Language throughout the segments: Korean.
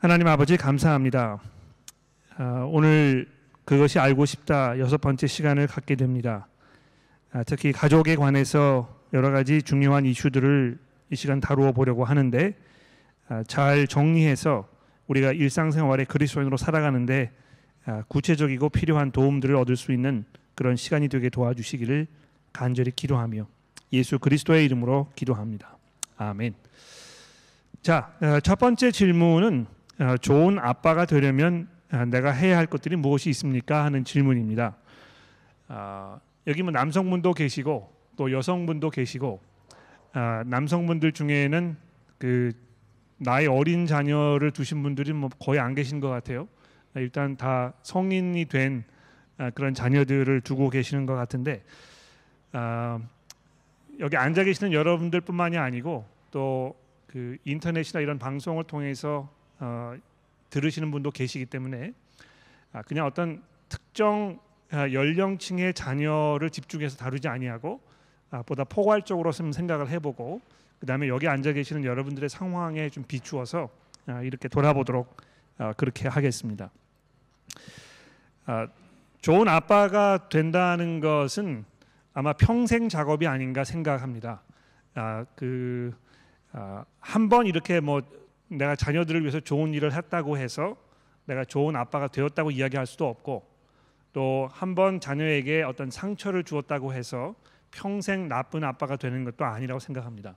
하나님 아버지 감사합니다. 아, 오늘 그것이 알고 싶다 여섯 번째 시간을 갖게 됩니다. 아, 특히 가족에 관해서 여러 가지 중요한 이슈들을 이 시간 다루어 보려고 하는데 아, 잘 정리해서 우리가 일상생활에 그리스도인으로 살아가는데 아, 구체적이고 필요한 도움들을 얻을 수 있는 그런 시간이 되게 도와주시기를 간절히 기도하며 예수 그리스도의 이름으로 기도합니다. 아멘. 자, 어, 첫 번째 질문은 어, 좋은 아빠가 되려면 어, 내가 해야 할 것들이 무엇이 있습니까? 하는 질문입니다. 여기 뭐 남성분도 계시고 또 여성분도 계시고 남성분들 중에는 그 나이 어린 자녀를 두신 분들이 뭐 거의 안 계신 것 같아요. 일단 다 성인이 된 그런 자녀들을 두고 계시는 것 같은데 여기 앉아 계시는 여러분들뿐만이 아니고 또 그 인터넷이나 이런 방송을 통해서 어, 들으시는 분도 계시기 때문에 아, 그냥 어떤 특정 아, 연령층의 자녀를 집중해서 다루지 아니하고 아, 보다 포괄적으로 좀 생각을 해보고 그 다음에 여기 앉아 계시는 여러분들의 상황에 좀 비추어서 아, 이렇게 돌아보도록 아, 그렇게 하겠습니다. 아, 좋은 아빠가 된다는 것은 아마 평생 작업이 아닌가 생각합니다. 아, 그, 아, 한번 이렇게 뭐 내가 자녀들을 위해서 좋은 일을 했다고 해서 내가 좋은 아빠가 되었다고 이야기할 수도 없고 또 한 번 자녀에게 어떤 상처를 주었다고 해서 평생 나쁜 아빠가 되는 것도 아니라고 생각합니다.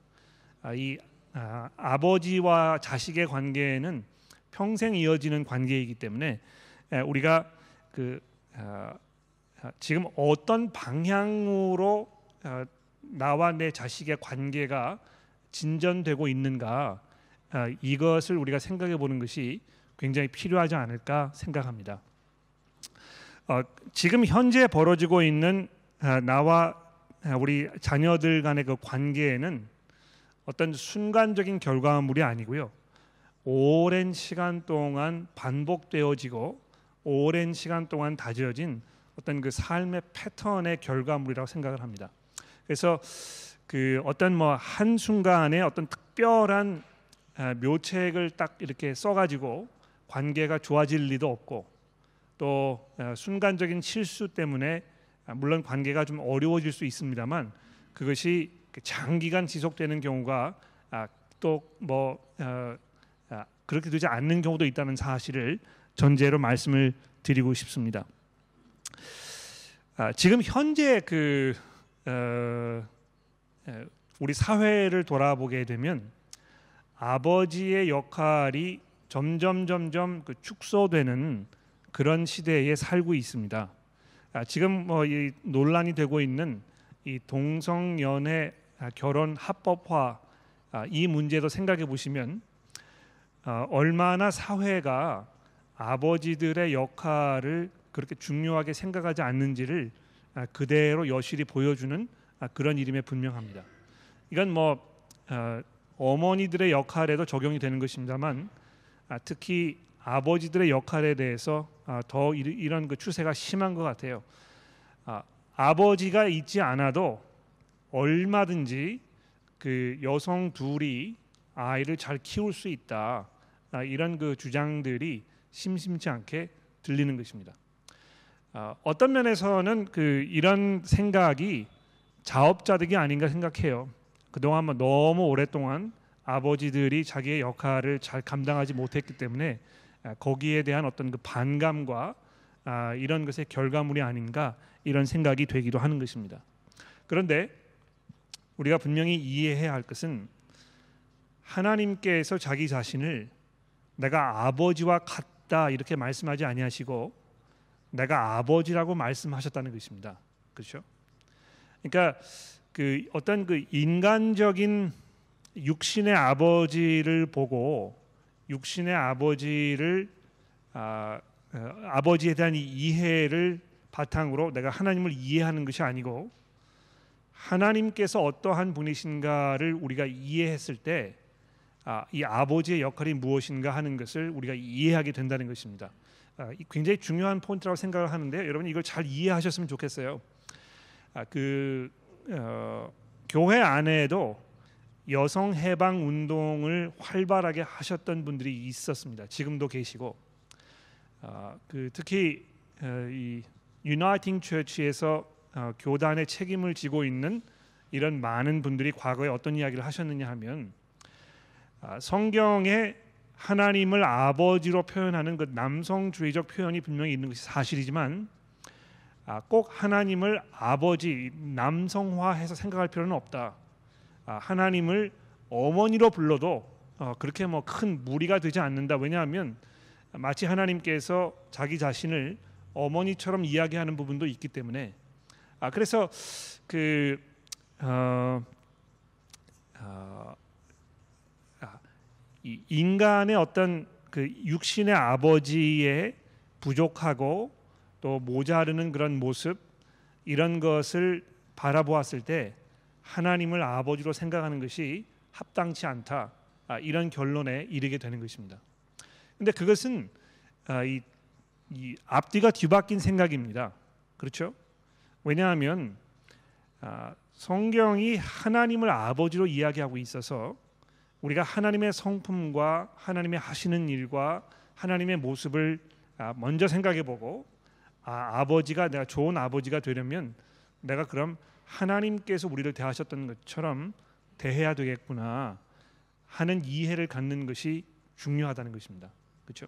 아, 이 아, 아버지와 자식의 관계는 평생 이어지는 관계이기 때문에 우리가 그 아, 아, 지금 어떤 방향으로 아, 나와 내 자식의 관계가 진전되고 있는가 아, 이것을 우리가 생각해 보는 것이 굉장히 필요하지 않을까 생각합니다. 어, 지금 현재 벌어지고 있는 나와 우리 자녀들 간의 그 관계에는 어떤 순간적인 결과물이 아니고요. 오랜 시간 동안 반복되어지고 오랜 시간 동안 다져진 어떤 그 삶의 패턴의 결과물이라고 생각을 합니다. 그래서 그 어떤 뭐 한 순간에 어떤 특별한 아, 묘책을 딱 이렇게 써가지고 관계가 좋아질 리도 없고 또 아, 순간적인 실수 때문에 아, 물론 관계가 좀 어려워질 수 있습니다만 그것이 그 장기간 지속되는 경우가 또뭐 어, 그렇게 되지 않는 경우도 있다는 사실을 전제로 말씀을 드리고 싶습니다. 아, 지금 현재 그 어, 우리 사회를 돌아보게 되면 아버지의 역할이 점점 점점 그 축소되는 그런 시대에 살고 있습니다. 아, 지금 뭐이 논란이 되고 있는 이 동성연애 아, 결혼 합법화 아, 이 문제도 생각해 보시면 아, 얼마나 사회가 아버지들의 역할을 그렇게 중요하게 생각하지 않는지를 아, 그대로 여실히 보여주는 아, 그런 이름에 분명합니다. 이건 뭐 어, 어머니들의 역할에도 적용이 되는 것입니다만 아, 특히 아버지들의 역할에 대해서 더 이런 그 추세가 심한 것 같아요. 아버지가 있지 않아도 얼마든지 그 여성 둘이 아이를 잘 키울 수 있다 이런 그 주장들이 심심치 않게 들리는 것입니다. 어, 어떤 면에서는 그 이런 생각이 자업자득이 아닌가 생각해요. 그동안 뭐 너무 오랫동안 아버지들이 자기의 역할을 잘 감당하지 못했기 때문에 아, 거기에 대한 어떤 그 반감과 아, 이런 것의 결과물이 아닌가 이런 생각이 되기도 하는 것입니다. 그런데 우리가 분명히 이해해야 할 것은 하나님께서 자기 자신을 내가 아버지와 같다 이렇게 말씀하지 아니하시고 내가 아버지라고 말씀하셨다는 것입니다. 그렇죠? 그러니까 그 어떤 그 인간적인 육신의 아버지를 보고 육신의 아버지를 아, 어, 아버지에 대한 이해를 바탕으로 내가 하나님을 이해하는 것이 아니고 하나님께서 어떠한 분이신가를 우리가 이해했을 때 아, 이 아버지의 역할이 무엇인가 하는 것을 우리가 이해하게 된다는 것입니다. 아, 굉장히 중요한 포인트라고 생각을 하는데 여러분 이걸 잘 이해하셨으면 좋겠어요. 아, 그 어, 교회 안에도 여성 해방 운동을 활발하게 하셨던 분들이 있었습니다. 지금도 계시고 어, 그 특히 어, 이 유나이팅 처치에서 어, 교단의 책임을 지고 있는 이런 많은 분들이 과거에 어떤 이야기를 하셨느냐 하면 아, 성경에 하나님을 아버지로 표현하는 그 남성주의적 표현이 분명히 있는 것이 사실이지만 아, 꼭 하나님을 아버지 남성화해서 생각할 필요는 없다. 아, 하나님을 어머니로 불러도 어, 그렇게 뭐 큰 무리가 되지 않는다. 왜냐하면 마치 하나님께서 자기 자신을 어머니처럼 이야기하는 부분도 있기 때문에 아 그래서 그 어, 어, 아, 이 인간의 어떤 그 육신의 아버지의 부족하고 또 모자르는 그런 모습 이런 것을 바라보았을 때 하나님을 아버지로 생각하는 것이 합당치 않다 아, 이런 결론에 이르게 되는 것입니다. 근데 그것은 아, 이, 이 앞뒤가 뒤바뀐 생각입니다. 그렇죠? 왜냐하면 아, 성경이 하나님을 아버지로 이야기하고 있어서 우리가 하나님의 성품과 하나님의 하시는 일과 하나님의 모습을 아, 먼저 생각해 보고 아, 아버지가 내가 좋은 아버지가 되려면 내가 그럼 하나님께서 우리를 대하셨던 것처럼 대해야 되겠구나 하는 이해를 갖는 것이 중요하다는 것입니다. 그렇죠?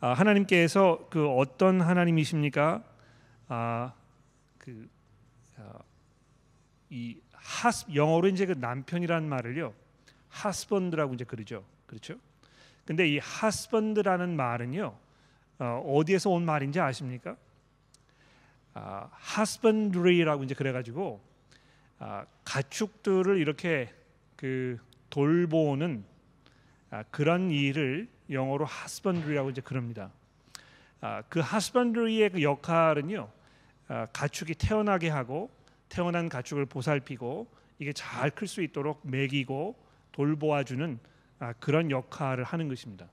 아, 하나님께서 그 어떤 하나님이십니까? 아, 그 아, 이 하스 영어로 이제 그 남편이라는 말을요 하스번드라고 이제 그러죠, 그렇죠? 근데 이 하스번드라는 말은요 어, 디에서 온 말인지 아십니까? 아, husbandry라고 이제 그래가지고 아, 가축들을 이렇게 그 돌보는 아, 그런 일을 영어로 husbandry라고 이제 그럽니다. 아, 그 husbandry의 그 역할은요 아, 가축이 태어나게 하고 태어난 가축을 보살피고 이게 잘 클 수 있도록 먹이고 돌보아주는 아, 그런 역할을 하는 것입니다.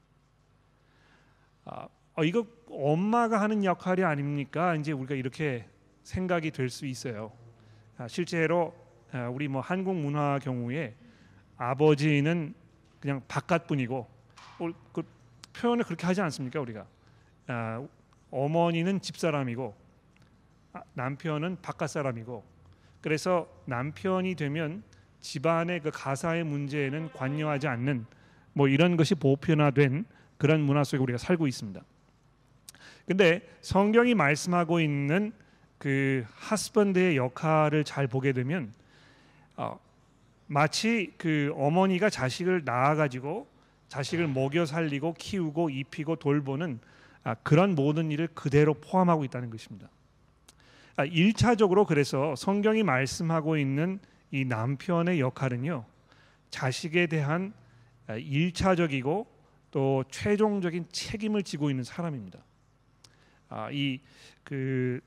아, 어, 이거 엄마가 하는 역할이 아닙니까? 이제 우리가 이렇게 생각이 될 수 있어요. 아, 실제로 아, 우리 뭐 한국 문화 경우에 아버지는 그냥 바깥 분이고 어, 그 표현을 그렇게 하지 않습니까 우리가 아, 어머니는 집사람이고 아, 남편은 바깥 사람이고 그래서 남편이 되면 집안의 그 가사의 문제에는 관여하지 않는 뭐 이런 것이 보편화된 그런 문화 속에 우리가 살고 있습니다. 근데 성경이 말씀하고 있는 그 하스번드의 역할을 잘 보게 되면 어, 마치 그 어머니가 자식을 낳아 가지고 자식을 먹여 살리고 키우고 입히고 돌보는 아, 그런 모든 일을 그대로 포함하고 있다는 것입니다. 아, 1차적으로 그래서 성경이 말씀하고 있는 이 남편의 역할은요. 자식에 대한 1차적이고 아, 또 최종적인 책임을 지고 있는 사람입니다. 아, 이그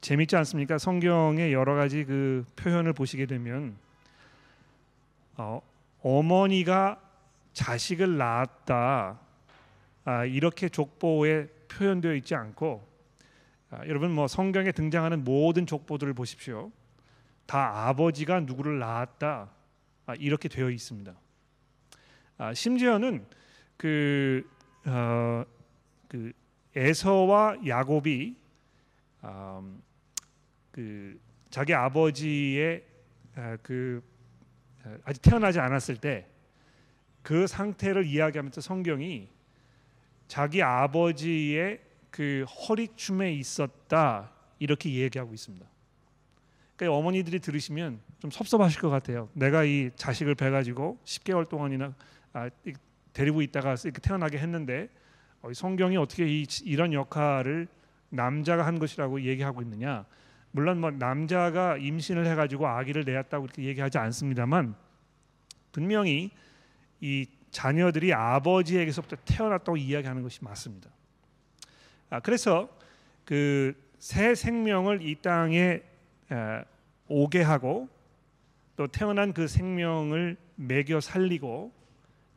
재밌지 않습니까? 성경의 여러 가지 그 표현을 보시게 되면 어, 어머니가 자식을 낳았다 아, 이렇게 족보에 표현되어 있지 않고 아, 여러분 뭐 성경에 등장하는 모든 족보들을 보십시오. 다 아버지가 누구를 낳았다 아, 이렇게 되어 있습니다. 아, 심지어는 그, 어, 그 에서와 야곱이 음, 그 자기 아버지의 아, 그 아, 아직 태어나지 않았을 때 그 상태를 이야기하면서 성경이 자기 아버지의 그 허리춤에 있었다 이렇게 얘기하고 있습니다. 그러니까 어머니들이 들으시면 좀 섭섭하실 것 같아요. 내가 이 자식을 배 가지고 10개월 동안이나 아, 데리고 있다가 이렇게 태어나게 했는데 어, 성경이 어떻게 이, 이런 역할을 남자가 한 것이라고 얘기하고 있느냐? 물론 뭐 남자가 임신을 해가지고 아기를 낳았다고 이렇게 얘기하지 않습니다만 분명히 이 자녀들이 아버지에게서부터 태어났다고 이야기하는 것이 맞습니다. 아, 그래서 그 새 생명을 이 땅에 에, 오게 하고 또 태어난 그 생명을 먹여 살리고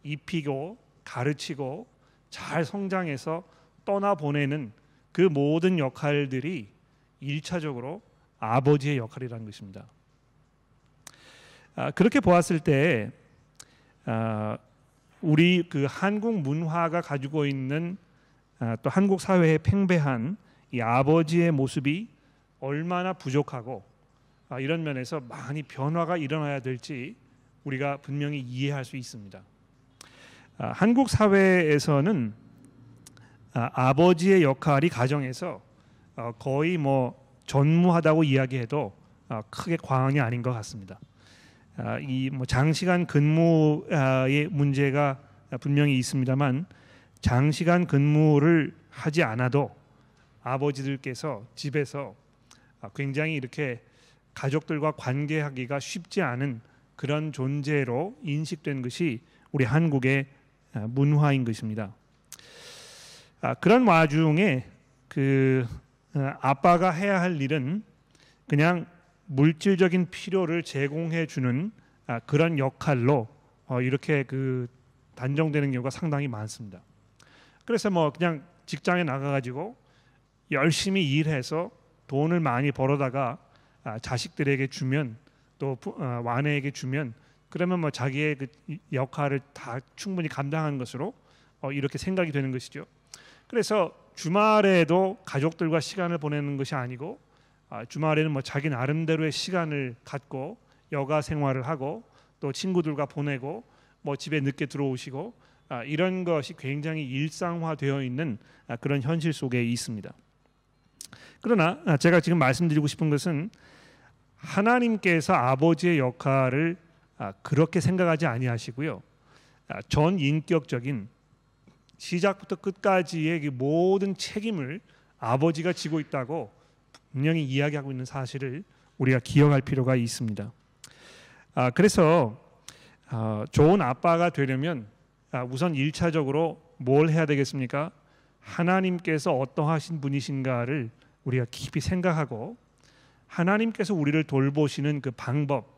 입히고 가르치고 잘 성장해서 떠나 보내는 그 모든 역할들이 일차적으로 아버지의 역할이라는 것입니다. 아, 그렇게 보았을 때 아, 우리 그 한국 문화가 가지고 있는 아, 또 한국 사회에 팽배한 이 아버지의 모습이 얼마나 부족하고 아, 이런 면에서 많이 변화가 일어나야 될지 우리가 분명히 이해할 수 있습니다. 아, 한국 사회에서는 아, 아버지의 역할이 가정에서 어, 거의 뭐 전무하다고 이야기해도 어, 크게 과언이 아닌 것 같습니다. 아, 이뭐 장시간 근무의 문제가 분명히 있습니다만 장시간 근무를 하지 않아도 아버지들께서 집에서 굉장히 이렇게 가족들과 관계하기가 쉽지 않은 그런 존재로 인식된 것이 우리 한국의 문화인 것입니다. 그런 와중에 그 어, 아빠가 해야 할 일은 그냥 물질적인 필요를 제공해 주는 아, 그런 역할로 어, 이렇게 그 단정되는 경우가 상당히 많습니다. 그래서 뭐 그냥 직장에 나가 가지고 열심히 일해서 돈을 많이 벌어다가 아, 자식들에게 주면 또 어, 아내에게 주면 그러면 뭐 자기의 그 역할을 다 충분히 감당한 것으로 이렇게 생각이 되는 것이죠. 그래서 주말에도 가족들과 시간을 보내는 것이 아니고 아, 주말에는 뭐 자기 나름대로의 시간을 갖고 여가 생활을 하고 또 친구들과 보내고 뭐 집에 늦게 들어오시고 아, 이런 것이 굉장히 일상화되어 있는 아, 그런 현실 속에 있습니다. 그러나 제가 지금 말씀드리고 싶은 것은 하나님께서 아버지의 역할을 그렇게 생각하지 아니하시고요. 전 인격적인 시작부터 끝까지의 모든 책임을 아버지가 지고 있다고 분명히 이야기하고 있는 사실을 우리가 기억할 필요가 있습니다. 아, 그래서 아, 좋은 아빠가 되려면 아, 우선 1차적으로 뭘 해야 되겠습니까? 하나님께서 어떠하신 분이신가를 우리가 깊이 생각하고 하나님께서 우리를 돌보시는 그 방법 아,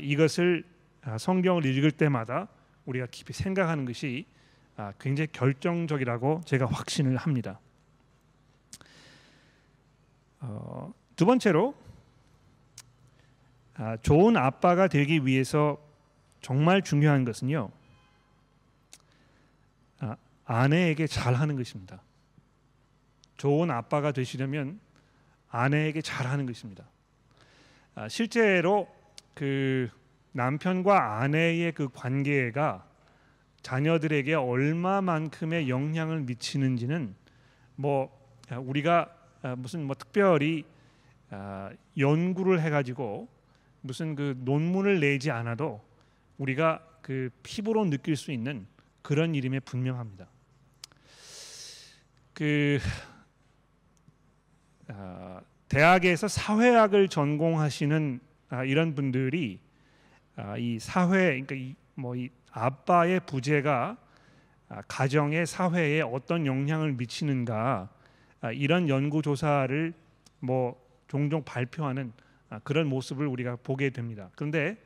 이것을 아, 성경을 읽을 때마다 우리가 깊이 생각하는 것이 아, 굉장히 결정적이라고 제가 확신을 합니다. 어, 두 번째로 아, 좋은 아빠가 되기 위해서 정말 중요한 것은요 아, 아내에게 잘하는 것입니다. 좋은 아빠가 되시려면 아내에게 잘하는 것입니다. 아, 실제로 그 남편과 아내의 그 관계가 자녀들에게 얼마만큼의 영향을 미치는지는 뭐 우리가 아, 무슨 뭐 특별히 아, 연구를 해가지고 무슨 그 논문을 내지 않아도 우리가 그 피부로 느낄 수 있는 그런 이름에 분명합니다. 그 아, 대학에서 사회학을 전공하시는 이런 분들이 이 사회 그러니까 뭐이 아빠의 부재가 아, 가정의 사회에 어떤 영향을 미치는가 아, 이런 연구 조사를 뭐 종종 발표하는 아, 그런 모습을 우리가 보게 됩니다. 그런데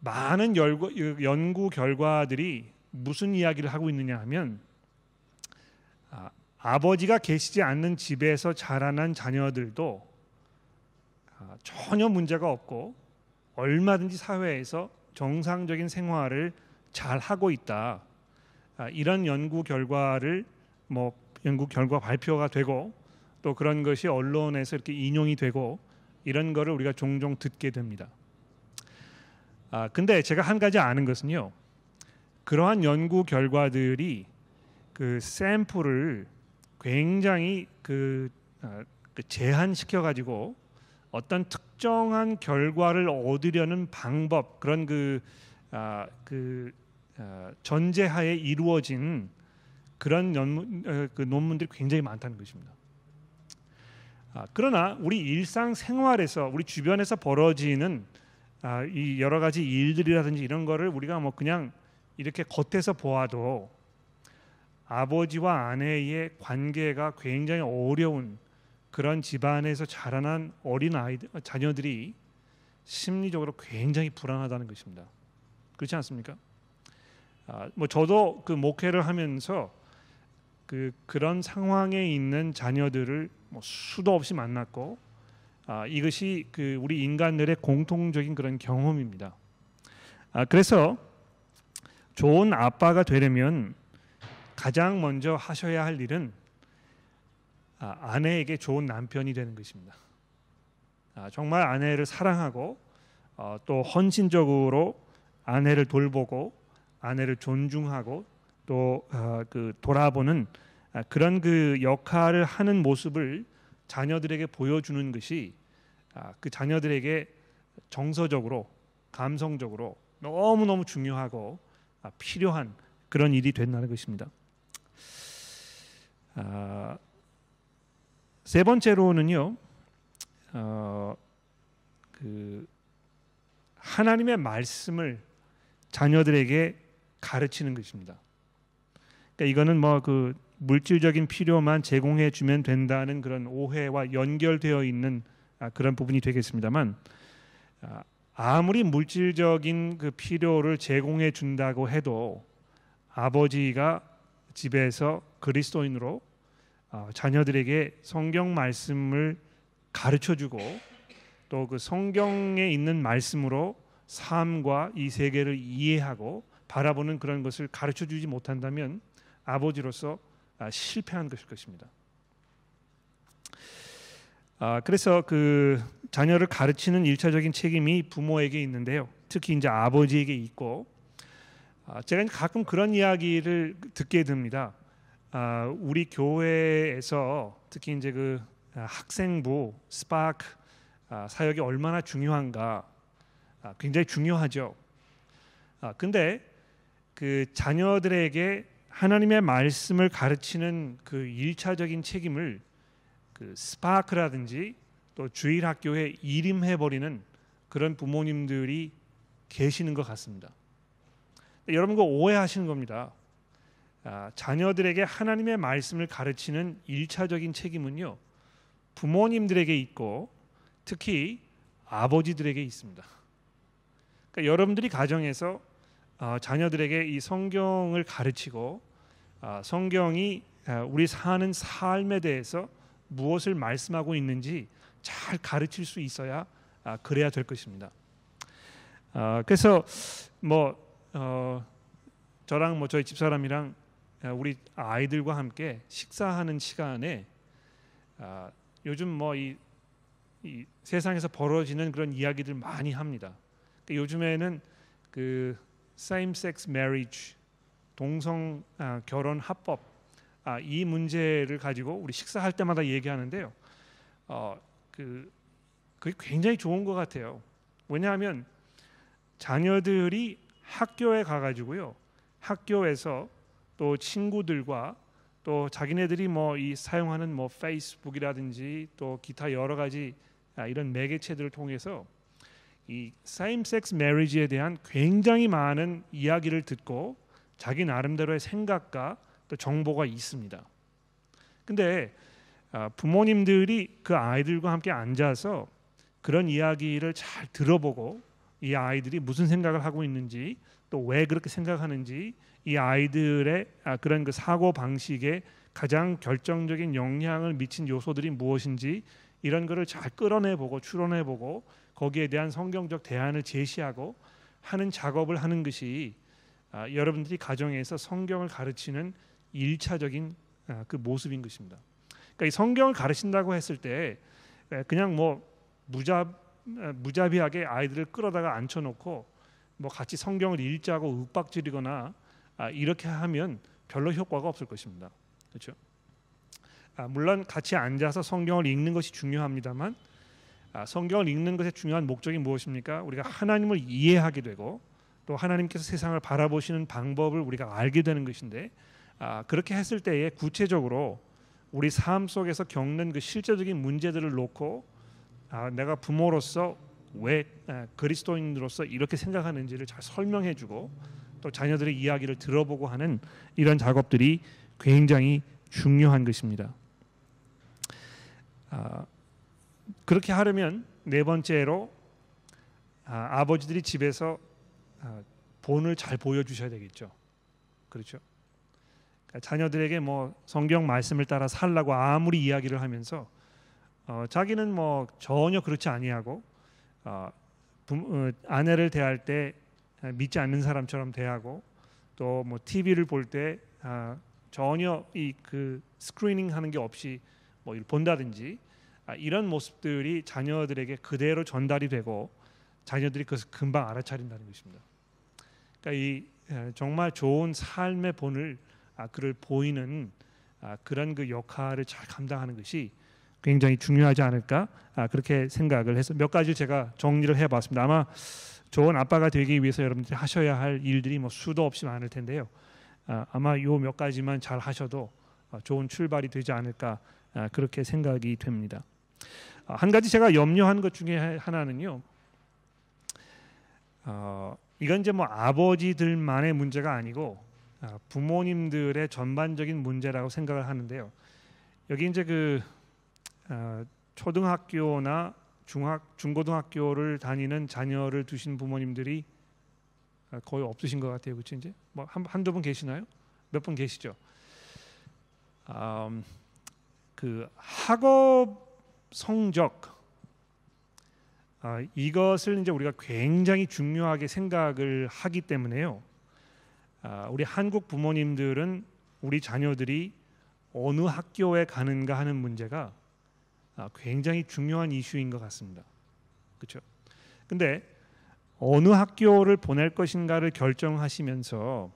많은 연구 결과들이 무슨 이야기를 하고 있느냐 하면 아버지가 계시지 않는 집에서 자라난 자녀들도 전혀 문제가 없고 얼마든지 사회에서 정상적인 생활을 잘 하고 있다. 아, 이런 연구 결과를 뭐 연구 결과 발표가 되고 또 그런 것이 언론에서 이렇게 인용이 되고 이런 거를 우리가 종종 듣게 됩니다. 아 근데 제가 한 가지 아는 것은요. 그러한 연구 결과들이 그 샘플을 굉장히 그, 아, 그 제한시켜 가지고 어떤 특정한 결과를 얻으려는 방법 그런 그, 아, 그 아, 전제하에 이루어진 그런 연문, 어, 그 논문들이 굉장히 많다는 것입니다. 아, 그러나 우리 일상 생활에서 우리 주변에서 벌어지는 아, 이 여러 가지 일들이라든지 이런 거를 우리가 뭐 그냥 이렇게 겉에서 보아도 아버지와 아내의 관계가 굉장히 어려운 그런 집안에서 자라난 어린 아이들 자녀들이 심리적으로 굉장히 불안하다는 것입니다. 그렇지 않습니까? 아, 뭐 저도 그 목회를 하면서 그 그런 상황에 있는 자녀들을 뭐 수도 없이 만났고 아, 이것이 그 우리 인간들의 공통적인 그런 경험입니다. 아, 그래서 좋은 아빠가 되려면 가장 먼저 하셔야 할 일은 아, 아내에게 좋은 남편이 되는 것입니다. 아, 정말 아내를 사랑하고 어, 또 헌신적으로 아내를 돌보고 아내를 존중하고 또그 어, 돌아보는 아, 그런 그 역할을 하는 모습을 자녀들에게 보여주는 것이 아, 그 자녀들에게 정서적으로 감성적으로 너무 너무 중요하고 아, 필요한 그런 일이 된다는 것입니다. 아, 세 번째로는요, 어, 그 하나님의 말씀을 자녀들에게 가르치는 것입니다. 그러니까 이거는 뭐 그 물질적인 필요만 제공해 주면 된다는 그런 오해와 연결되어 있는 아, 그런 부분이 되겠습니다만 아, 아무리 물질적인 그 필요를 제공해 준다고 해도 아버지가 집에서 그리스도인으로 어, 자녀들에게 성경 말씀을 가르쳐 주고 또 그 성경에 있는 말씀으로 삶과 이 세계를 이해하고 바라보는 그런 것을 가르쳐 주지 못한다면 아버지로서 아, 실패한 것일 것입니다. 아, 그래서 그 자녀를 가르치는 일차적인 책임이 부모에게 있는데요. 특히 이제 아버지에게 있고 아, 제가 가끔 그런 이야기를 듣게 됩니다. 아, 우리 교회에서 특히 이제 그 학생부 스파크 아, 사역이 얼마나 중요한가 아, 굉장히 중요하죠. 아, 근데 그 자녀들에게 하나님의 말씀을 가르치는 그 일차적인 책임을 그 스파크라든지 또 주일 학교에 이름해 버리는 그런 부모님들이 계시는 것 같습니다. 여러분 그 오해하시는 겁니다. 아, 자녀들에게 하나님의 말씀을 가르치는 일차적인 책임은요 부모님들에게 있고 특히 아버지들에게 있습니다. 그러니까 여러분들이 가정에서 어, 자녀들에게 이 성경을 가르치고 어, 성경이 어, 우리 사는 삶에 대해서 무엇을 말씀하고 있는지 잘 가르칠 수 있어야 아, 그래야 될 것입니다. 아, 그래서 뭐 어, 저랑 뭐 저희 집사람이랑 아, 우리 아이들과 함께 식사하는 시간에 아, 요즘 뭐이 이 세상에서 벌어지는 그런 이야기들 많이 합니다. 그러니까 요즘에는 그 same sex marriage 동성 아, 결혼 합법 아, 이 문제를 가지고 우리 식사할 때마다 얘기하는데요. 어, 그 그게 굉장히 좋은 것 같아요. 왜냐하면 자녀들이 학교에 가가지고요, 학교에서 또 친구들과 또 자기네들이 뭐 이 사용하는 뭐 페이스북이라든지 또 기타 여러 가지 아, 이런 매개체들을 통해서 이 same sex marriage에 대한 굉장히 많은 이야기를 듣고 자기 나름대로의 생각과 또 정보가 있습니다. 근데 아, 부모님들이 그 아이들과 함께 앉아서 그런 이야기를 잘 들어보고 이 아이들이 무슨 생각을 하고 있는지 또 왜 그렇게 생각하는지 이 아이들의 아, 그런 그 사고 방식에 가장 결정적인 영향을 미친 요소들이 무엇인지 이런 거를 잘 끌어내 보고 추론해 보고 거기에 대한 성경적 대안을 제시하고 하는 작업을 하는 것이 아, 여러분들이 가정에서 성경을 가르치는 일차적인 아, 그 모습인 것입니다. 그러니까 이 성경을 가르친다고 했을 때 그냥 뭐 무자 무자비하게 아이들을 끌어다가 앉혀놓고 뭐 같이 성경을 읽자고 윽박지르거나 아, 이렇게 하면 별로 효과가 없을 것입니다. 그렇죠? 아, 물론 같이 앉아서 성경을 읽는 것이 중요합니다만 아, 성경을 읽는 것의 중요한 목적이 무엇입니까? 우리가 하나님을 이해하게 되고 또 하나님께서 세상을 바라보시는 방법을 우리가 알게 되는 것인데 아, 그렇게 했을 때에 구체적으로 우리 삶 속에서 겪는 그 실제적인 문제들을 놓고 아, 내가 부모로서 왜 아, 그리스도인으로서 이렇게 생각하는지를 잘 설명해주고 또 자녀들의 이야기를 들어보고 하는 이런 작업들이 굉장히 중요한 것입니다. 아, 그렇게 하려면 네 번째로 아, 버지들이 집에서 아, 본을 잘 보여주셔야 되겠죠. 그렇죠. 그러니까 자녀들에게 뭐 성경 말씀을 따라 살라고 아무리 이야기를 하면서 어, 자기는 뭐 전혀 그렇지 아니하고 어, 부, 어, 아내를 대할 때 믿지 않는 사람처럼 대하고 또 뭐 TV를 볼때 아, 전혀 이 그 스크리닝 하는 게 없이 뭐 본다든지 아, 이런 모습들이 자녀들에게 그대로 전달이 되고 자녀들이 그것을 금방 알아차린다는 것입니다. 그러니까 이 정말 좋은 삶의 본을 아, 그를 보이는 아, 그런 그 역할을 잘 감당하는 것이 굉장히 중요하지 않을까 아, 그렇게 생각을 해서 몇 가지 제가 정리를 해봤습니다. 아마 좋은 아빠가 되기 위해서 여러분들이 하셔야 할 일들이 뭐 수도 없이 많을 텐데요. 아마 요 몇 가지만 잘 하셔도 좋은 출발이 되지 않을까 그렇게 생각이 됩니다. 한 가지 제가 염려한 것 중에 하나는요. 어, 이건 이제 뭐 아버지들만의 문제가 아니고 아, 부모님들의 전반적인 문제라고 생각을 하는데요. 여기 이제 그 어, 초등학교나 중학 중고등학교를 다니는 자녀를 두신 부모님들이 아, 거의 없으신 것 같아요, 그렇죠? 이제 뭐 한, 한두 분 계시나요? 몇 분 계시죠? 음, 그 학업 성적 아, 이것을 이제 우리가 굉장히 중요하게 생각을 하기 때문에요. 아, 우리 한국 부모님들은 우리 자녀들이 어느 학교에 가는가 하는 문제가 아, 굉장히 중요한 이슈인 것 같습니다. 그렇죠? 근데 어느 학교를 보낼 것인가를 결정하시면서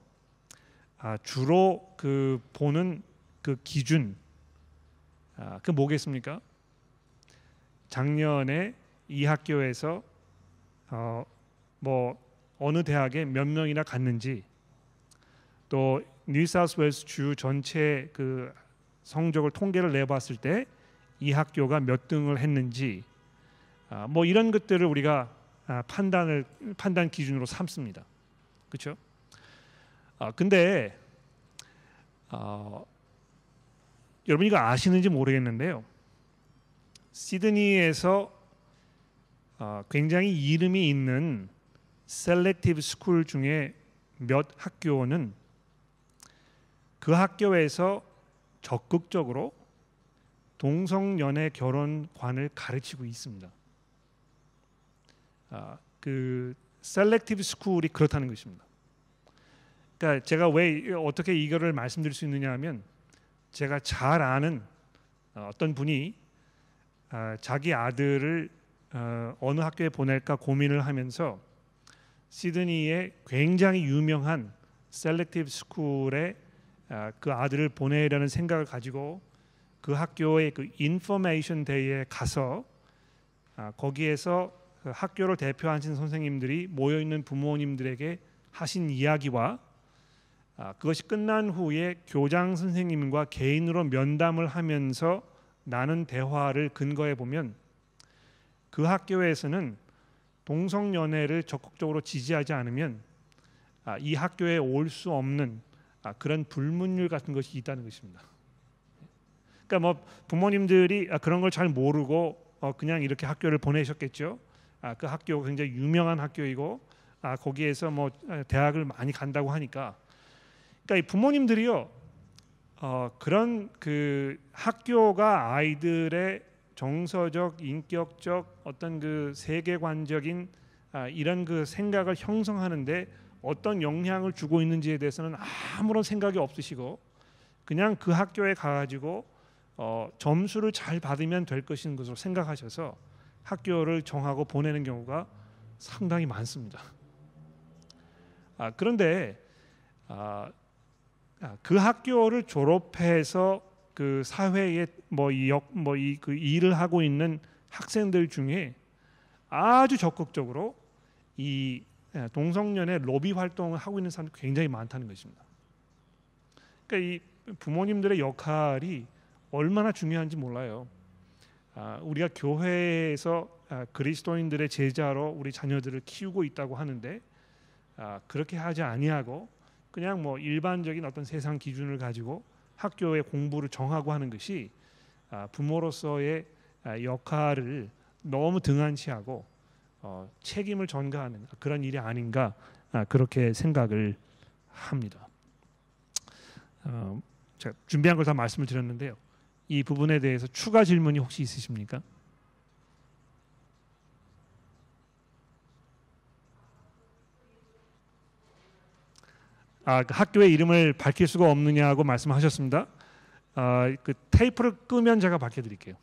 아, 주로 그 보는 그 기준 아, 그 뭐겠습니까? 작년에 이 학교에서 어, 뭐 어느 대학에 몇 명이나 갔는지 또 뉴사우스웨일스 주 전체 그 성적을 통계를 내봤을 때 이 학교가 몇 등을 했는지 아, 뭐 이런 것들을 우리가 아, 판단을 판단 기준으로 삼습니다. 그렇죠? 아, 근데 어, 여러분 이거 아시는지 모르겠는데요. 시드니에서 어, 굉장히 이름이 있는 selective school 중에 몇 학교는 그 학교에서 적극적으로 동성연애 결혼관을 가르치고 있습니다. 아, 그 selective school이 그렇다는 것입니다. 그러니까 제가 왜 어떻게 이거를 말씀드릴 수 있느냐 하면 제가 잘 아는 어떤 분이 아, 자기 아들을 어, 어느 학교에 보낼까 고민을 하면서 시드니의 굉장히 유명한 selective school에 아, 그 아들을 보내려는 생각을 가지고 그 학교의 그 information day에 가서 아, 거기에서 그 학교를 대표하신 선생님들이 모여 있는 부모님들에게 하신 이야기와 아, 그것이 끝난 후에 교장 선생님과 개인으로 면담을 하면서 나는 대화를 근거해 보면 그 학교에서는 동성 연애를 적극적으로 지지하지 않으면 이 학교에 올 수 없는 아, 그런 불문율 같은 것이 있다는 것입니다. 그러니까 뭐 부모님들이 아, 그런 걸 잘 모르고 어, 그냥 이렇게 학교를 보내셨겠죠. 아, 그 학교 굉장히 유명한 학교이고 아, 거기에서 뭐 아, 대학을 많이 간다고 하니까 그러니까 이 부모님들이요 어, 그런 그 학교가 아이들의 정서적 인격적 어떤 그 세계관적인 아, 이런 그 생각을 형성하는데 어떤 영향을 주고 있는지에 대해서는 아무런 생각이 없으시고 그냥 그 학교에 가가지고 어, 점수를 잘 받으면 될 것인 것으로 생각하셔서 학교를 정하고 보내는 경우가 상당히 많습니다. 아, 그런데 아, 아그 학교를 졸업해서 그 사회에 뭐이역뭐이 그 일을 하고 있는 학생들 중에 아주 적극적으로 이 예, 동성연애 로비 활동을 하고 있는 사람들이 굉장히 많다는 것입니다. 그러니까 이 부모님들의 역할이 얼마나 중요한지 몰라요. 아, 우리가 교회에서 아, 그리스도인들의 제자로 우리 자녀들을 키우고 있다고 하는데 아, 그렇게 하지 아니하고 그냥 뭐 일반적인 어떤 세상 기준을 가지고 학교의 공부를 정하고 하는 것이 아, 부모로서의 아, 역할을 너무 등한시하고 어, 책임을 전가하는 그런 일이 아닌가 아, 그렇게 생각을 합니다. 어, 제가 준비한 걸 다 말씀을 드렸는데요. 이 부분에 대해서 추가 질문이 혹시 있으십니까? 아, 그 학교의 이름을 밝힐 수가 없느냐고 말씀하셨습니다. 아, 그 테이프를 끄면 제가 밝혀드릴게요.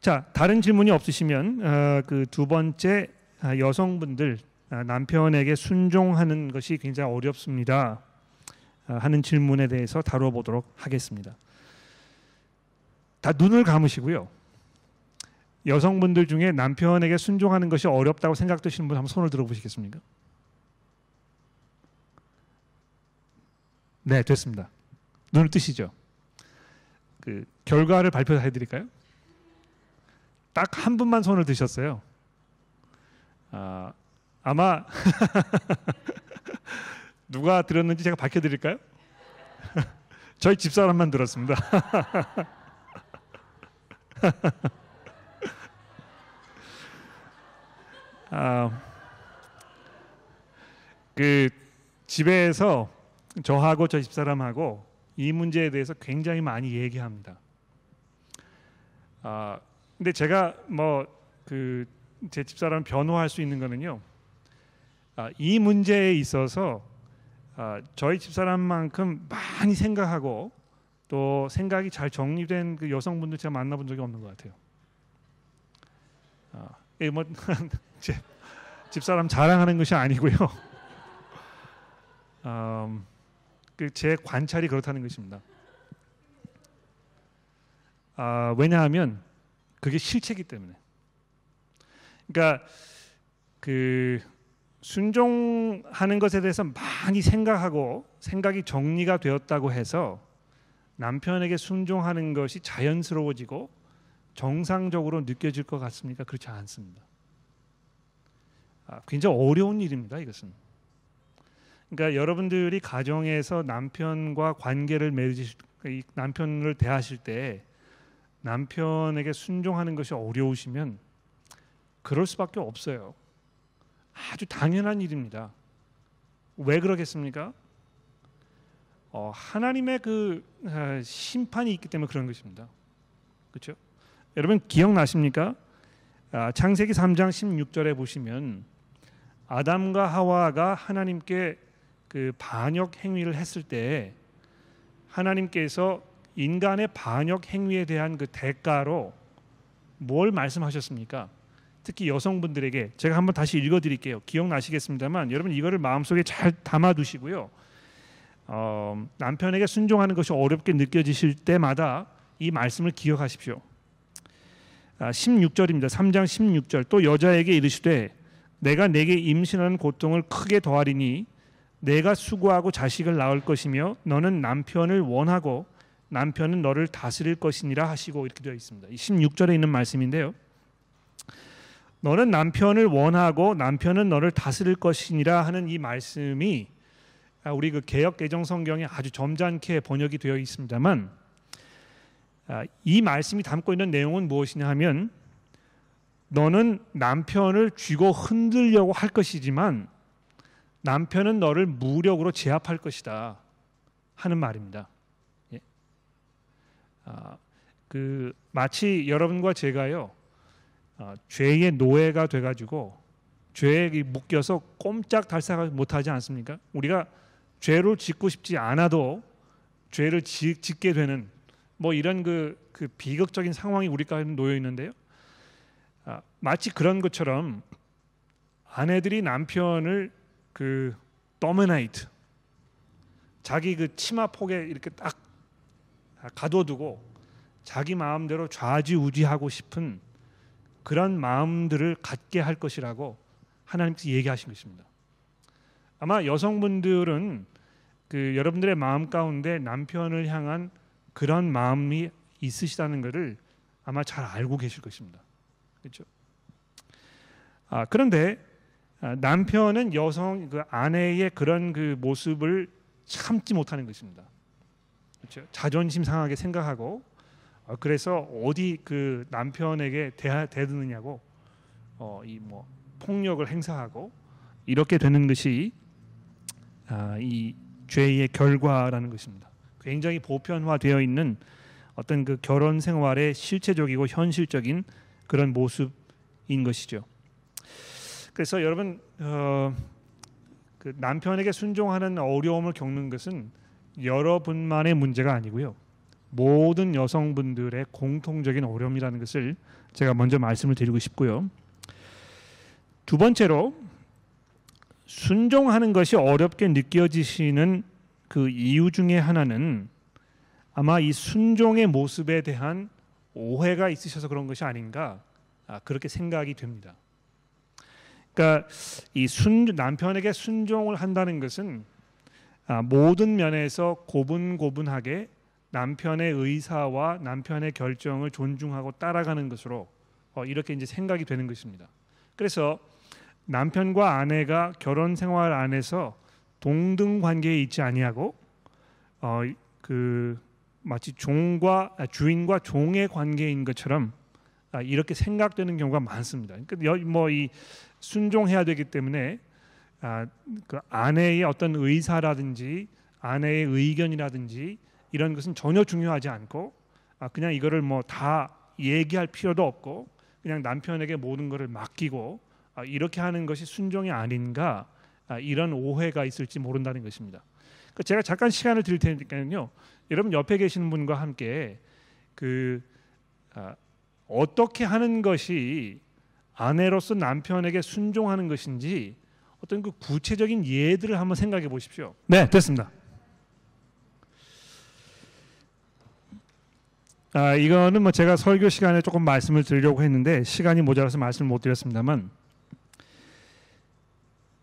자, 다른 질문이 없으시면 어, 그두 번째 아, 여성분들 아, 남편에게 순종하는 것이 굉장히 어렵습니다. 아, 하는 질문에 대해서 다뤄보도록 하겠습니다. 다 눈을 감으시고요. 여성분들 중에 남편에게 순종하는 것이 어렵다고 생각되시는 분 한번 손을 들어보시겠습니까? 네, 됐습니다. 눈을 뜨시죠. 그 결과를 발표해 드릴까요? 딱 한 분만 손을 드셨어요. 아, 아마 누가 들었는지 제가 밝혀 드릴까요? 저희 집사람만 들었습니다. 아, 그 집에서 저하고 저 집사람하고 이 문제에 대해서 굉장히 많이 얘기합니다. 아, 근데 제가 뭐 그 제 집사람 변호할 수 있는 거는요. 아, 이 문제에 있어서 아, 저희 집사람만큼 많이 생각하고 또 생각이 잘 정리된 그 여성분들 제가 만나본 적이 없는 것 같아요. 아, 예, 뭐 제 집사람 자랑하는 것이 아니고요. 음, 그제 관찰이 그렇다는 것입니다. 아, 왜냐하면 그게 실체이기 때문에. 그러니까 그 순종하는 것에 대해서 많이 생각하고 생각이 정리가 되었다고 해서 남편에게 순종하는 것이 자연스러워지고 정상적으로 느껴질 것 같습니까? 그렇지 않습니다. 아, 굉장히 어려운 일입니다. 이것은. 그러니까 여러분들이 가정에서 남편과 관계를 맺으실 남편을 대하실 때 남편에게 순종하는 것이 어려우시면 그럴 수밖에 없어요. 아주 당연한 일입니다. 왜 그러겠습니까? 어, 하나님의 그 어, 심판이 있기 때문에 그런 것입니다. 그렇죠? 여러분 기억나십니까? 아, 창세기 3장 16절에 보시면 아담과 하와가 하나님께 그 반역 행위를 했을 때 하나님께서 인간의 반역 행위에 대한 그 대가로 뭘 말씀하셨습니까? 특히 여성분들에게 제가 한번 다시 읽어드릴게요. 기억나시겠습니다만 여러분 이거를 마음속에 잘 담아두시고요. 어, 남편에게 순종하는 것이 어렵게 느껴지실 때마다 이 말씀을 기억하십시오. 아, 16절입니다. 3장 16절 또 여자에게 이르시되 내가 내게 임신하는 고통을 크게 더하리니 내가 수고하고 자식을 낳을 것이며 너는 남편을 원하고 남편은 너를 다스릴 것이니라 하시고 이렇게 되어 있습니다. 16절에 있는 말씀인데요. 너는 남편을 원하고 남편은 너를 다스릴 것이니라 하는 이 말씀이 아, 우리 그 개역 개정 성경에 아주 점잖게 번역이 되어 있습니다만 아, 이 말씀이 담고 있는 내용은 무엇이냐 하면 너는 남편을 쥐고 흔들려고 할 것이지만 남편은 너를 무력으로 제압할 것이다 하는 말입니다. 예. 아, 그 마치 여러분과 제가요 어, 죄의 노예가 돼가지고 죄에 묶여서 꼼짝 달싹 못하지 않습니까? 우리가 죄를 짓고 싶지 않아도 죄를 짓, 게 되는 뭐 이런 그, 그 비극적인 상황이 우리 가운데 놓여 있는데요. 아, 마치 그런 것처럼 아내들이 남편을 그 도미네이트 자기 그 치마 폭에 이렇게 딱 가둬두고 자기 마음대로 좌지우지하고 싶은 그런 마음들을 갖게 할 것이라고 하나님께서 얘기하신 것입니다. 아마 여성분들은 그 여러분들의 마음 가운데 남편을 향한 그런 마음이 있으시다는 것을 아마 잘 알고 계실 것입니다. 그렇죠? 아, 그런데 아, 남편은 여성 그 아내의 그런 그 모습을 참지 못하는 것입니다. 그렇죠? 자존심 상하게 생각하고 어, 그래서 어디 그 남편에게 대, 대드느냐고 어, 이 뭐 폭력을 행사하고 이렇게 되는 것이 아, 이 죄의 결과라는 것입니다. 굉장히 보편화되어 있는 어떤 그 결혼 생활의 실체적이고 현실적인 그런 모습인 것이죠. 그래서 여러분 어, 그 남편에게 순종하는 어려움을 겪는 것은 여러분만의 문제가 아니고요. 모든 여성분들의 공통적인 어려움이라는 것을 제가 먼저 말씀을 드리고 싶고요. 두 번째로 순종하는 것이 어렵게 느껴지시는 그 이유 중에 하나는 아마 이 순종의 모습에 대한 오해가 있으셔서 그런 것이 아닌가 아, 그렇게 생각이 됩니다. 그러니까 이 순, 남편에게 순종을 한다는 것은 아, 모든 면에서 고분고분하게 남편의 의사와 남편의 결정을 존중하고 따라가는 것으로 어, 이렇게 이제 생각이 되는 것입니다. 그래서 남편과 아내가 결혼 생활 안에서 동등 관계에 있지 아니하고 어, 그 마치 종과 아, 주인과 종의 관계인 것처럼 아, 이렇게 생각되는 경우가 많습니다. 그러니까 뭐이 순종해야 되기 때문에 아, 그 아내의 어떤 의사라든지 아내의 의견이라든지 이런 것은 전혀 중요하지 않고 아, 그냥 이거를 뭐 다 얘기할 필요도 없고 그냥 남편에게 모든 것을 맡기고 아, 이렇게 하는 것이 순종이 아닌가 아, 이런 오해가 있을지 모른다는 것입니다. 그러니까 제가 잠깐 시간을 드릴 테니까요. 여러분 옆에 계시는 분과 함께 그 아, 어떻게 하는 것이 아내로서 남편에게 순종하는 것인지 어떤 그 구체적인 예들을 한번 생각해 보십시오. 네, 됐습니다. 아, 이거는 뭐 제가 설교 시간에 조금 말씀을 드리려고 했는데 시간이 모자라서 말씀을 못 드렸습니다만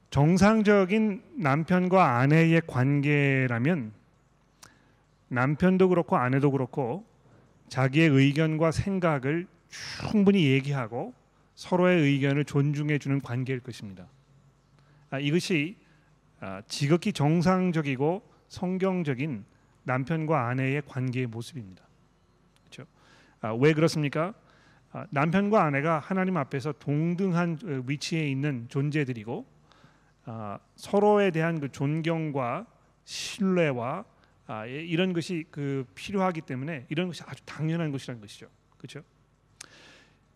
정상적인 남편과 아내의 관계라면 남편도 그렇고 아내도 그렇고 자기의 의견과 생각을 충분히 얘기하고 서로의 의견을 존중해 주는 관계일 것입니다. 아, 이것이 아, 지극히 정상적이고 성경적인 남편과 아내의 관계의 모습입니다. 아, 왜 그렇습니까? 아, 남편과 아내가 하나님 앞에서 동등한 어, 위치에 있는 존재들이고 아, 서로에 대한 그 존경과 신뢰와 아, 이런 것이 그 필요하기 때문에 이런 것이 아주 당연한 것이라는 것이죠. 그렇죠?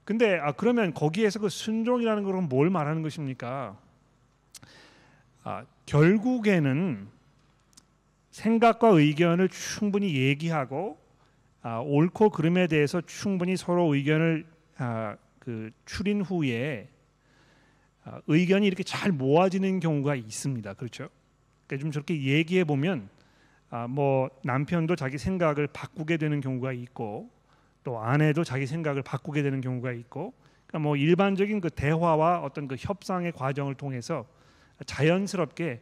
근데 아 그러면 거기에서 그 순종이라는 것은 뭘 말하는 것입니까? 아, 결국에는 생각과 의견을 충분히 얘기하고 아, 옳고 그름에 대해서 충분히 서로 의견을 아, 그 추린 후에 아, 의견이 이렇게 잘 모아지는 경우가 있습니다. 그렇죠? 그러니까 좀 저렇게 얘기해 보면 아, 뭐 남편도 자기 생각을 바꾸게 되는 경우가 있고 또 아내도 자기 생각을 바꾸게 되는 경우가 있고 그러니까 뭐 일반적인 그 대화와 어떤 그 협상의 과정을 통해서 자연스럽게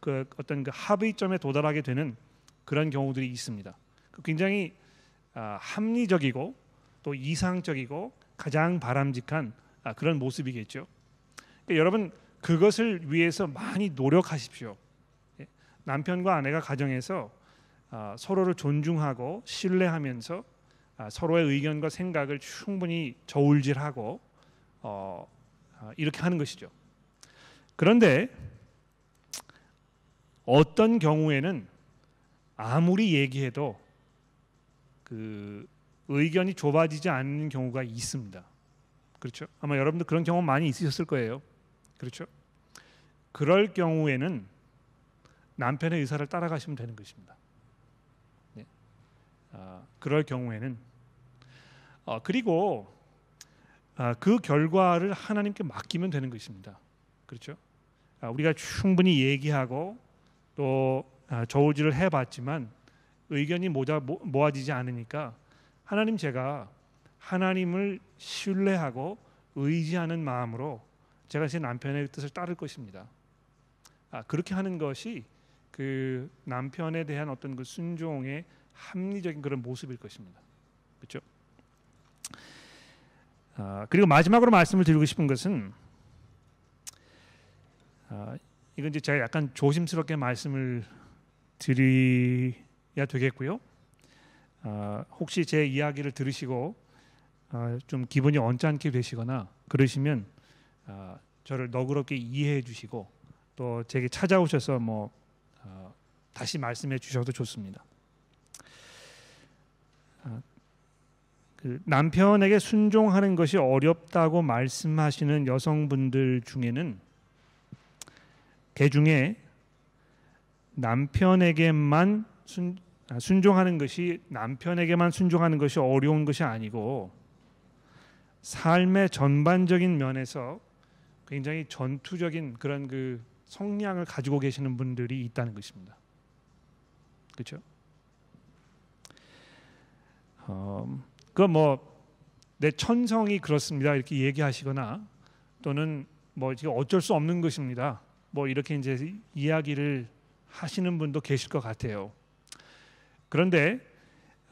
그 어떤 그 합의점에 도달하게 되는 그런 경우들이 있습니다. 그 굉장히 아, 합리적이고 또 이상적이고 가장 바람직한 아, 그런 모습이겠죠. 그러니까 여러분 그것을 위해서 많이 노력하십시오. 예? 남편과 아내가 가정에서 아, 서로를 존중하고 신뢰하면서 아, 서로의 의견과 생각을 충분히 저울질하고 어, 아, 이렇게 하는 것이죠. 그런데 어떤 경우에는 아무리 얘기해도 그 의견이 좁아지지 않는 경우가 있습니다. 그렇죠? 아마 여러분들 그런 경험 많이 있으셨을 거예요. 그렇죠? 그럴 경우에는 남편의 의사를 따라가시면 되는 것입니다. 네. 아, 그럴 경우에는 어, 그리고 아, 그 결과를 하나님께 맡기면 되는 것입니다. 그렇죠? 아, 우리가 충분히 얘기하고 또 아, 저울질을 해봤지만 의견이 모자, 모아지지 않으니까 하나님 제가 하나님을 신뢰하고 의지하는 마음으로 제가 제 남편의 뜻을 따를 것입니다. 아, 그렇게 하는 것이 그 남편에 대한 어떤 그 순종의 합리적인 그런 모습일 것입니다. 그렇죠? 어, 그리고 마지막으로 말씀을 드리고 싶은 것은 어, 이건 이제 제가 약간 조심스럽게 말씀을 드려야 되겠고요. 어, 혹시 제 이야기를 들으시고 어, 좀 기분이 언짢게 되시거나 그러시면 어, 저를 너그럽게 이해해 주시고 또 제게 찾아오셔서 뭐 어, 다시 말씀해 주셔도 좋습니다. 아, 그 남편에게 순종하는 것이 어렵다고 말씀하시는 여성분들 중에는 개 중에 남편에게만 순, 아, 순종하는 것이 남편에게만 순종하는 것이 어려운 것이 아니고 삶의 전반적인 면에서 굉장히 전투적인 그런 그 성향을 가지고 계시는 분들이 있다는 것입니다. 그렇죠? 어, 그뭐 내 천성이 그렇습니다 이렇게 얘기하시거나 또는 뭐 지금 어쩔 수 없는 것입니다. 뭐 이렇게 이제 이야기를 하시는 분도 계실 것 같아요. 그런데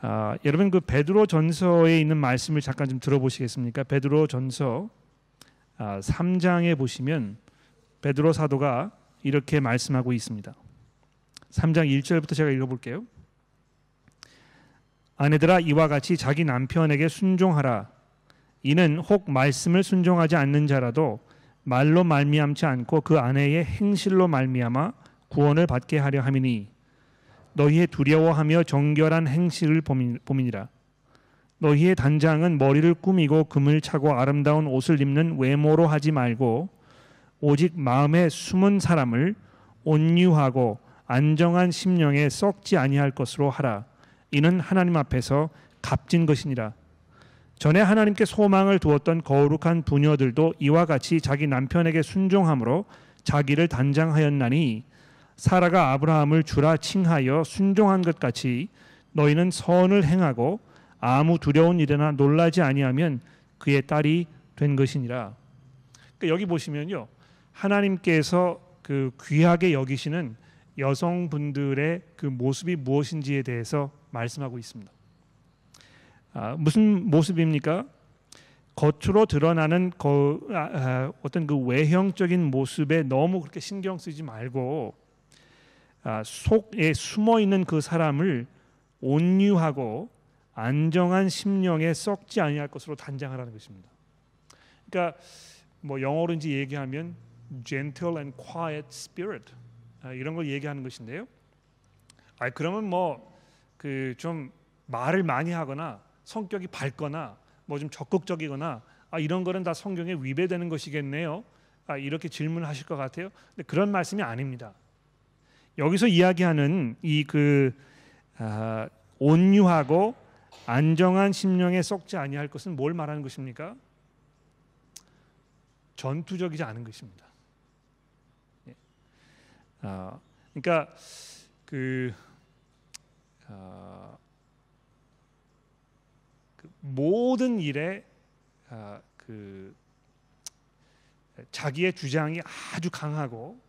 아, 여러분 그 베드로 전서에 있는 말씀을 잠깐 좀 들어보시겠습니까? 베드로 전서 아, 3장에 보시면 베드로 사도가 이렇게 말씀하고 있습니다. 3장 1절부터 제가 읽어볼게요. 아내들아 이와 같이 자기 남편에게 순종하라. 이는 혹 말씀을 순종하지 않는 자라도 말로 말미암지 않고 그 아내의 행실로 말미암아 구원을 받게 하려 함이니 너희의 두려워하며 정결한 행실을 봄이니라. 너희의 단장은 머리를 꾸미고 금을 차고 아름다운 옷을 입는 외모로 하지 말고 오직 마음에 숨은 사람을 온유하고 안정한 심령에 썩지 아니할 것으로 하라. 이는 하나님 앞에서 값진 것이니라. 전에 하나님께 소망을 두었던 거룩한 부녀들도 이와 같이 자기 남편에게 순종함으로 자기를 단장하였나니 사라가 아브라함을 주라 칭하여 순종한 것 같이 너희는 선을 행하고 아무 두려운 일이나 놀라지 아니하면 그의 딸이 된 것이니라. 그러니까 여기 보시면요. 하나님께서 그 귀하게 여기시는 여성분들의 그 모습이 무엇인지에 대해서 말씀하고 있습니다. 아, 무슨 모습입니까? 겉으로 드러나는 거, 아, 아, 어떤 그 외형적인 모습에 너무 그렇게 신경 쓰지 말고 아, 속에 숨어 있는 그 사람을 온유하고 안정한 심령에 썩지 아니할 것으로 단장하라는 것입니다. 그러니까 뭐 영어로 이제 얘기하면 gentle and quiet spirit 아, 이런 걸 얘기하는 것인데요. 아 그러면 뭐 그 좀 말을 많이 하거나 성격이 밝거나 뭐 좀 적극적이거나 아 이런 거는 다 성경에 위배되는 것이겠네요. 아 이렇게 질문하실 것 같아요. 근데 그런 말씀이 아닙니다. 여기서 이야기하는 이그 아, 온유하고 안정한 심령에 썩지 아니할 것은 뭘 말하는 것입니까? 전투적이지 않은 것입니다. 예. 아, 그러니까 그, 아, 그 모든 일에 아, 그 자기의 주장이 아주 강하고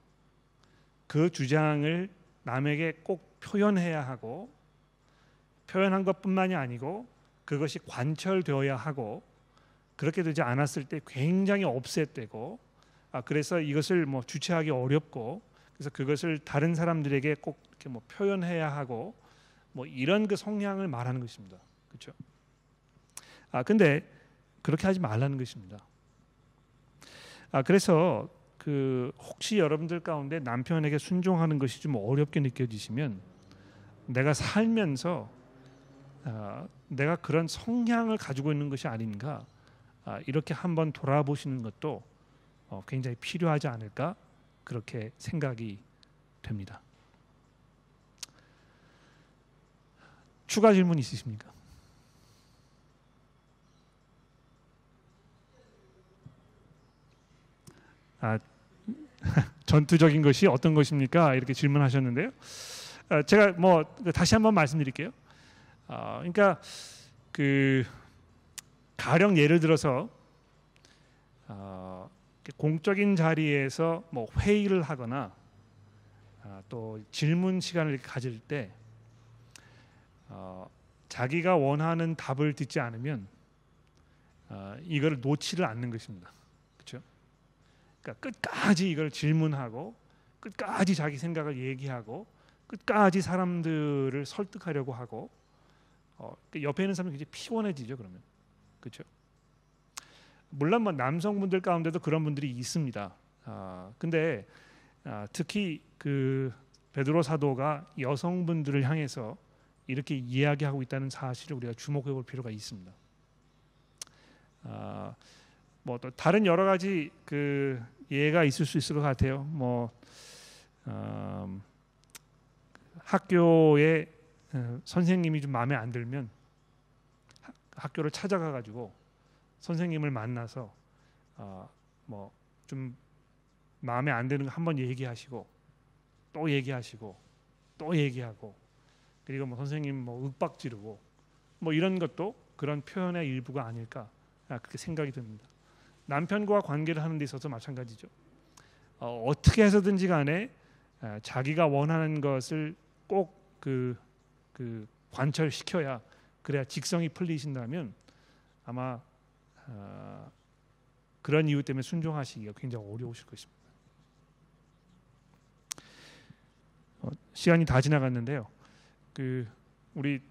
그 주장을 남에게 꼭 표현해야 하고 표현한 것뿐만이 아니고 그것이 관철되어야 하고 그렇게 되지 않았을 때 굉장히 업셋되고 아 그래서 이것을 뭐 주체하기 어렵고 그래서 그것을 다른 사람들에게 꼭 이렇게 뭐 표현해야 하고 뭐 이런 그 성향을 말하는 것입니다. 그렇죠? 아 근데 그렇게 하지 말라는 것입니다. 아 그래서 그 혹시 여러분들 가운데 남편에게 순종하는 것이 좀 어렵게 느껴지시면 내가 살면서 아, 내가 그런 성향을 가지고 있는 것이 아닌가 아, 이렇게 한번 돌아보시는 것도 어, 굉장히 필요하지 않을까 그렇게 생각이 됩니다. 추가 질문 있으십니까? 아, 전투적인 것이 어떤 것입니까? 이렇게 질문하셨는데요. 아, 제가 뭐 다시 한번 말씀드릴게요. 아, 그러니까 그 가령 예를 들어서 어, 공적인 자리에서 뭐 회의를 하거나 아, 또 질문 시간을 가질 때 어, 자기가 원하는 답을 듣지 않으면 어, 이걸 놓지를 않는 것입니다. 그렇죠? 그러니까 끝까지 이걸 질문하고 끝까지 자기 생각을 얘기하고 끝까지 사람들을 설득하려고 하고 어, 그 옆에 있는 사람이 굉장히 피곤해지죠. 그러면 그렇죠? 물론 뭐 남성분들 가운데도 그런 분들이 있습니다. 아, 근데 아, 특히 그 베드로 사도가 여성분들을 향해서 이렇게 이야기하고 있다는 사실을 우리가 주목해 볼 필요가 있습니다. 아, 뭐 또 다른 여러 가지 그 예가 있을 수 있을 것 같아요. 뭐 음, 학교에 어, 선생님이 좀 마음에 안 들면 학교를 찾아가 가지고 선생님을 만나서 어, 뭐좀 마음에 안 드는 거 한번 얘기하시고 또 얘기하시고 또 얘기하고 그리고 뭐 선생님 뭐 윽박 지르고 뭐 이런 것도 그런 표현의 일부가 아닐까 그렇게 생각이 듭니다. 남편과 관계를 하는 데 있어서 마찬가지죠. 어, 어떻게 해서든지 간에 아, 자기가 원하는 것을 꼭그 그 관철시켜야 그래야 직성이 풀리신다면 아마 어, 그런 이유 때문에 순종하시기가 굉장히 어려우실 것입니다. 어, 시간이 다 지나갔는데요. 그 우리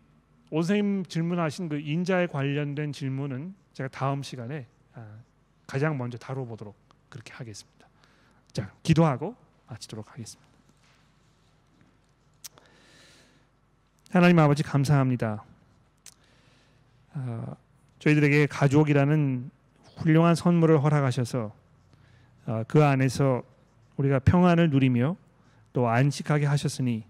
오선생님 질문하신 그 인자에 관련된 질문은 제가 다음 시간에 아, 가장 먼저 다뤄보도록 그렇게 하겠습니다. 자, 기도하고 마치도록 하겠습니다. 하나님 아버지 감사합니다. 어, 저희들에게 가족이라는 훌륭한 선물을 허락하셔서 어, 그 안에서 우리가 평안을 누리며 또 안식하게 하셨으니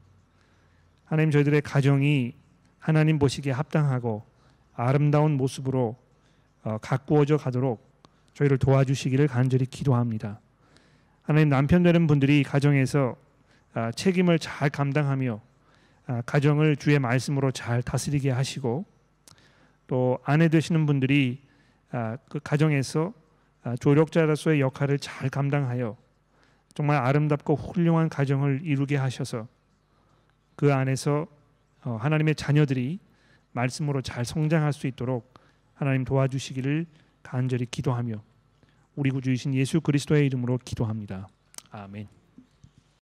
하나님 저희들의 가정이 하나님 보시기에 합당하고 아름다운 모습으로 어, 가꾸어져 가도록 저희를 도와주시기를 간절히 기도합니다. 하나님 남편 되는 분들이 가정에서 아, 책임을 잘 감당하며 아, 가정을 주의 말씀으로 잘 다스리게 하시고 또 아내 되시는 분들이 아, 그 가정에서 아, 조력자로서의 역할을 잘 감당하여 정말 아름답고 훌륭한 가정을 이루게 하셔서 그 안에서 어, 하나님의 자녀들이 말씀으로 잘 성장할 수 있도록 하나님 도와주시기를 간절히 기도하며 우리 구주이신 예수 그리스도의 이름으로 기도합니다. 아멘.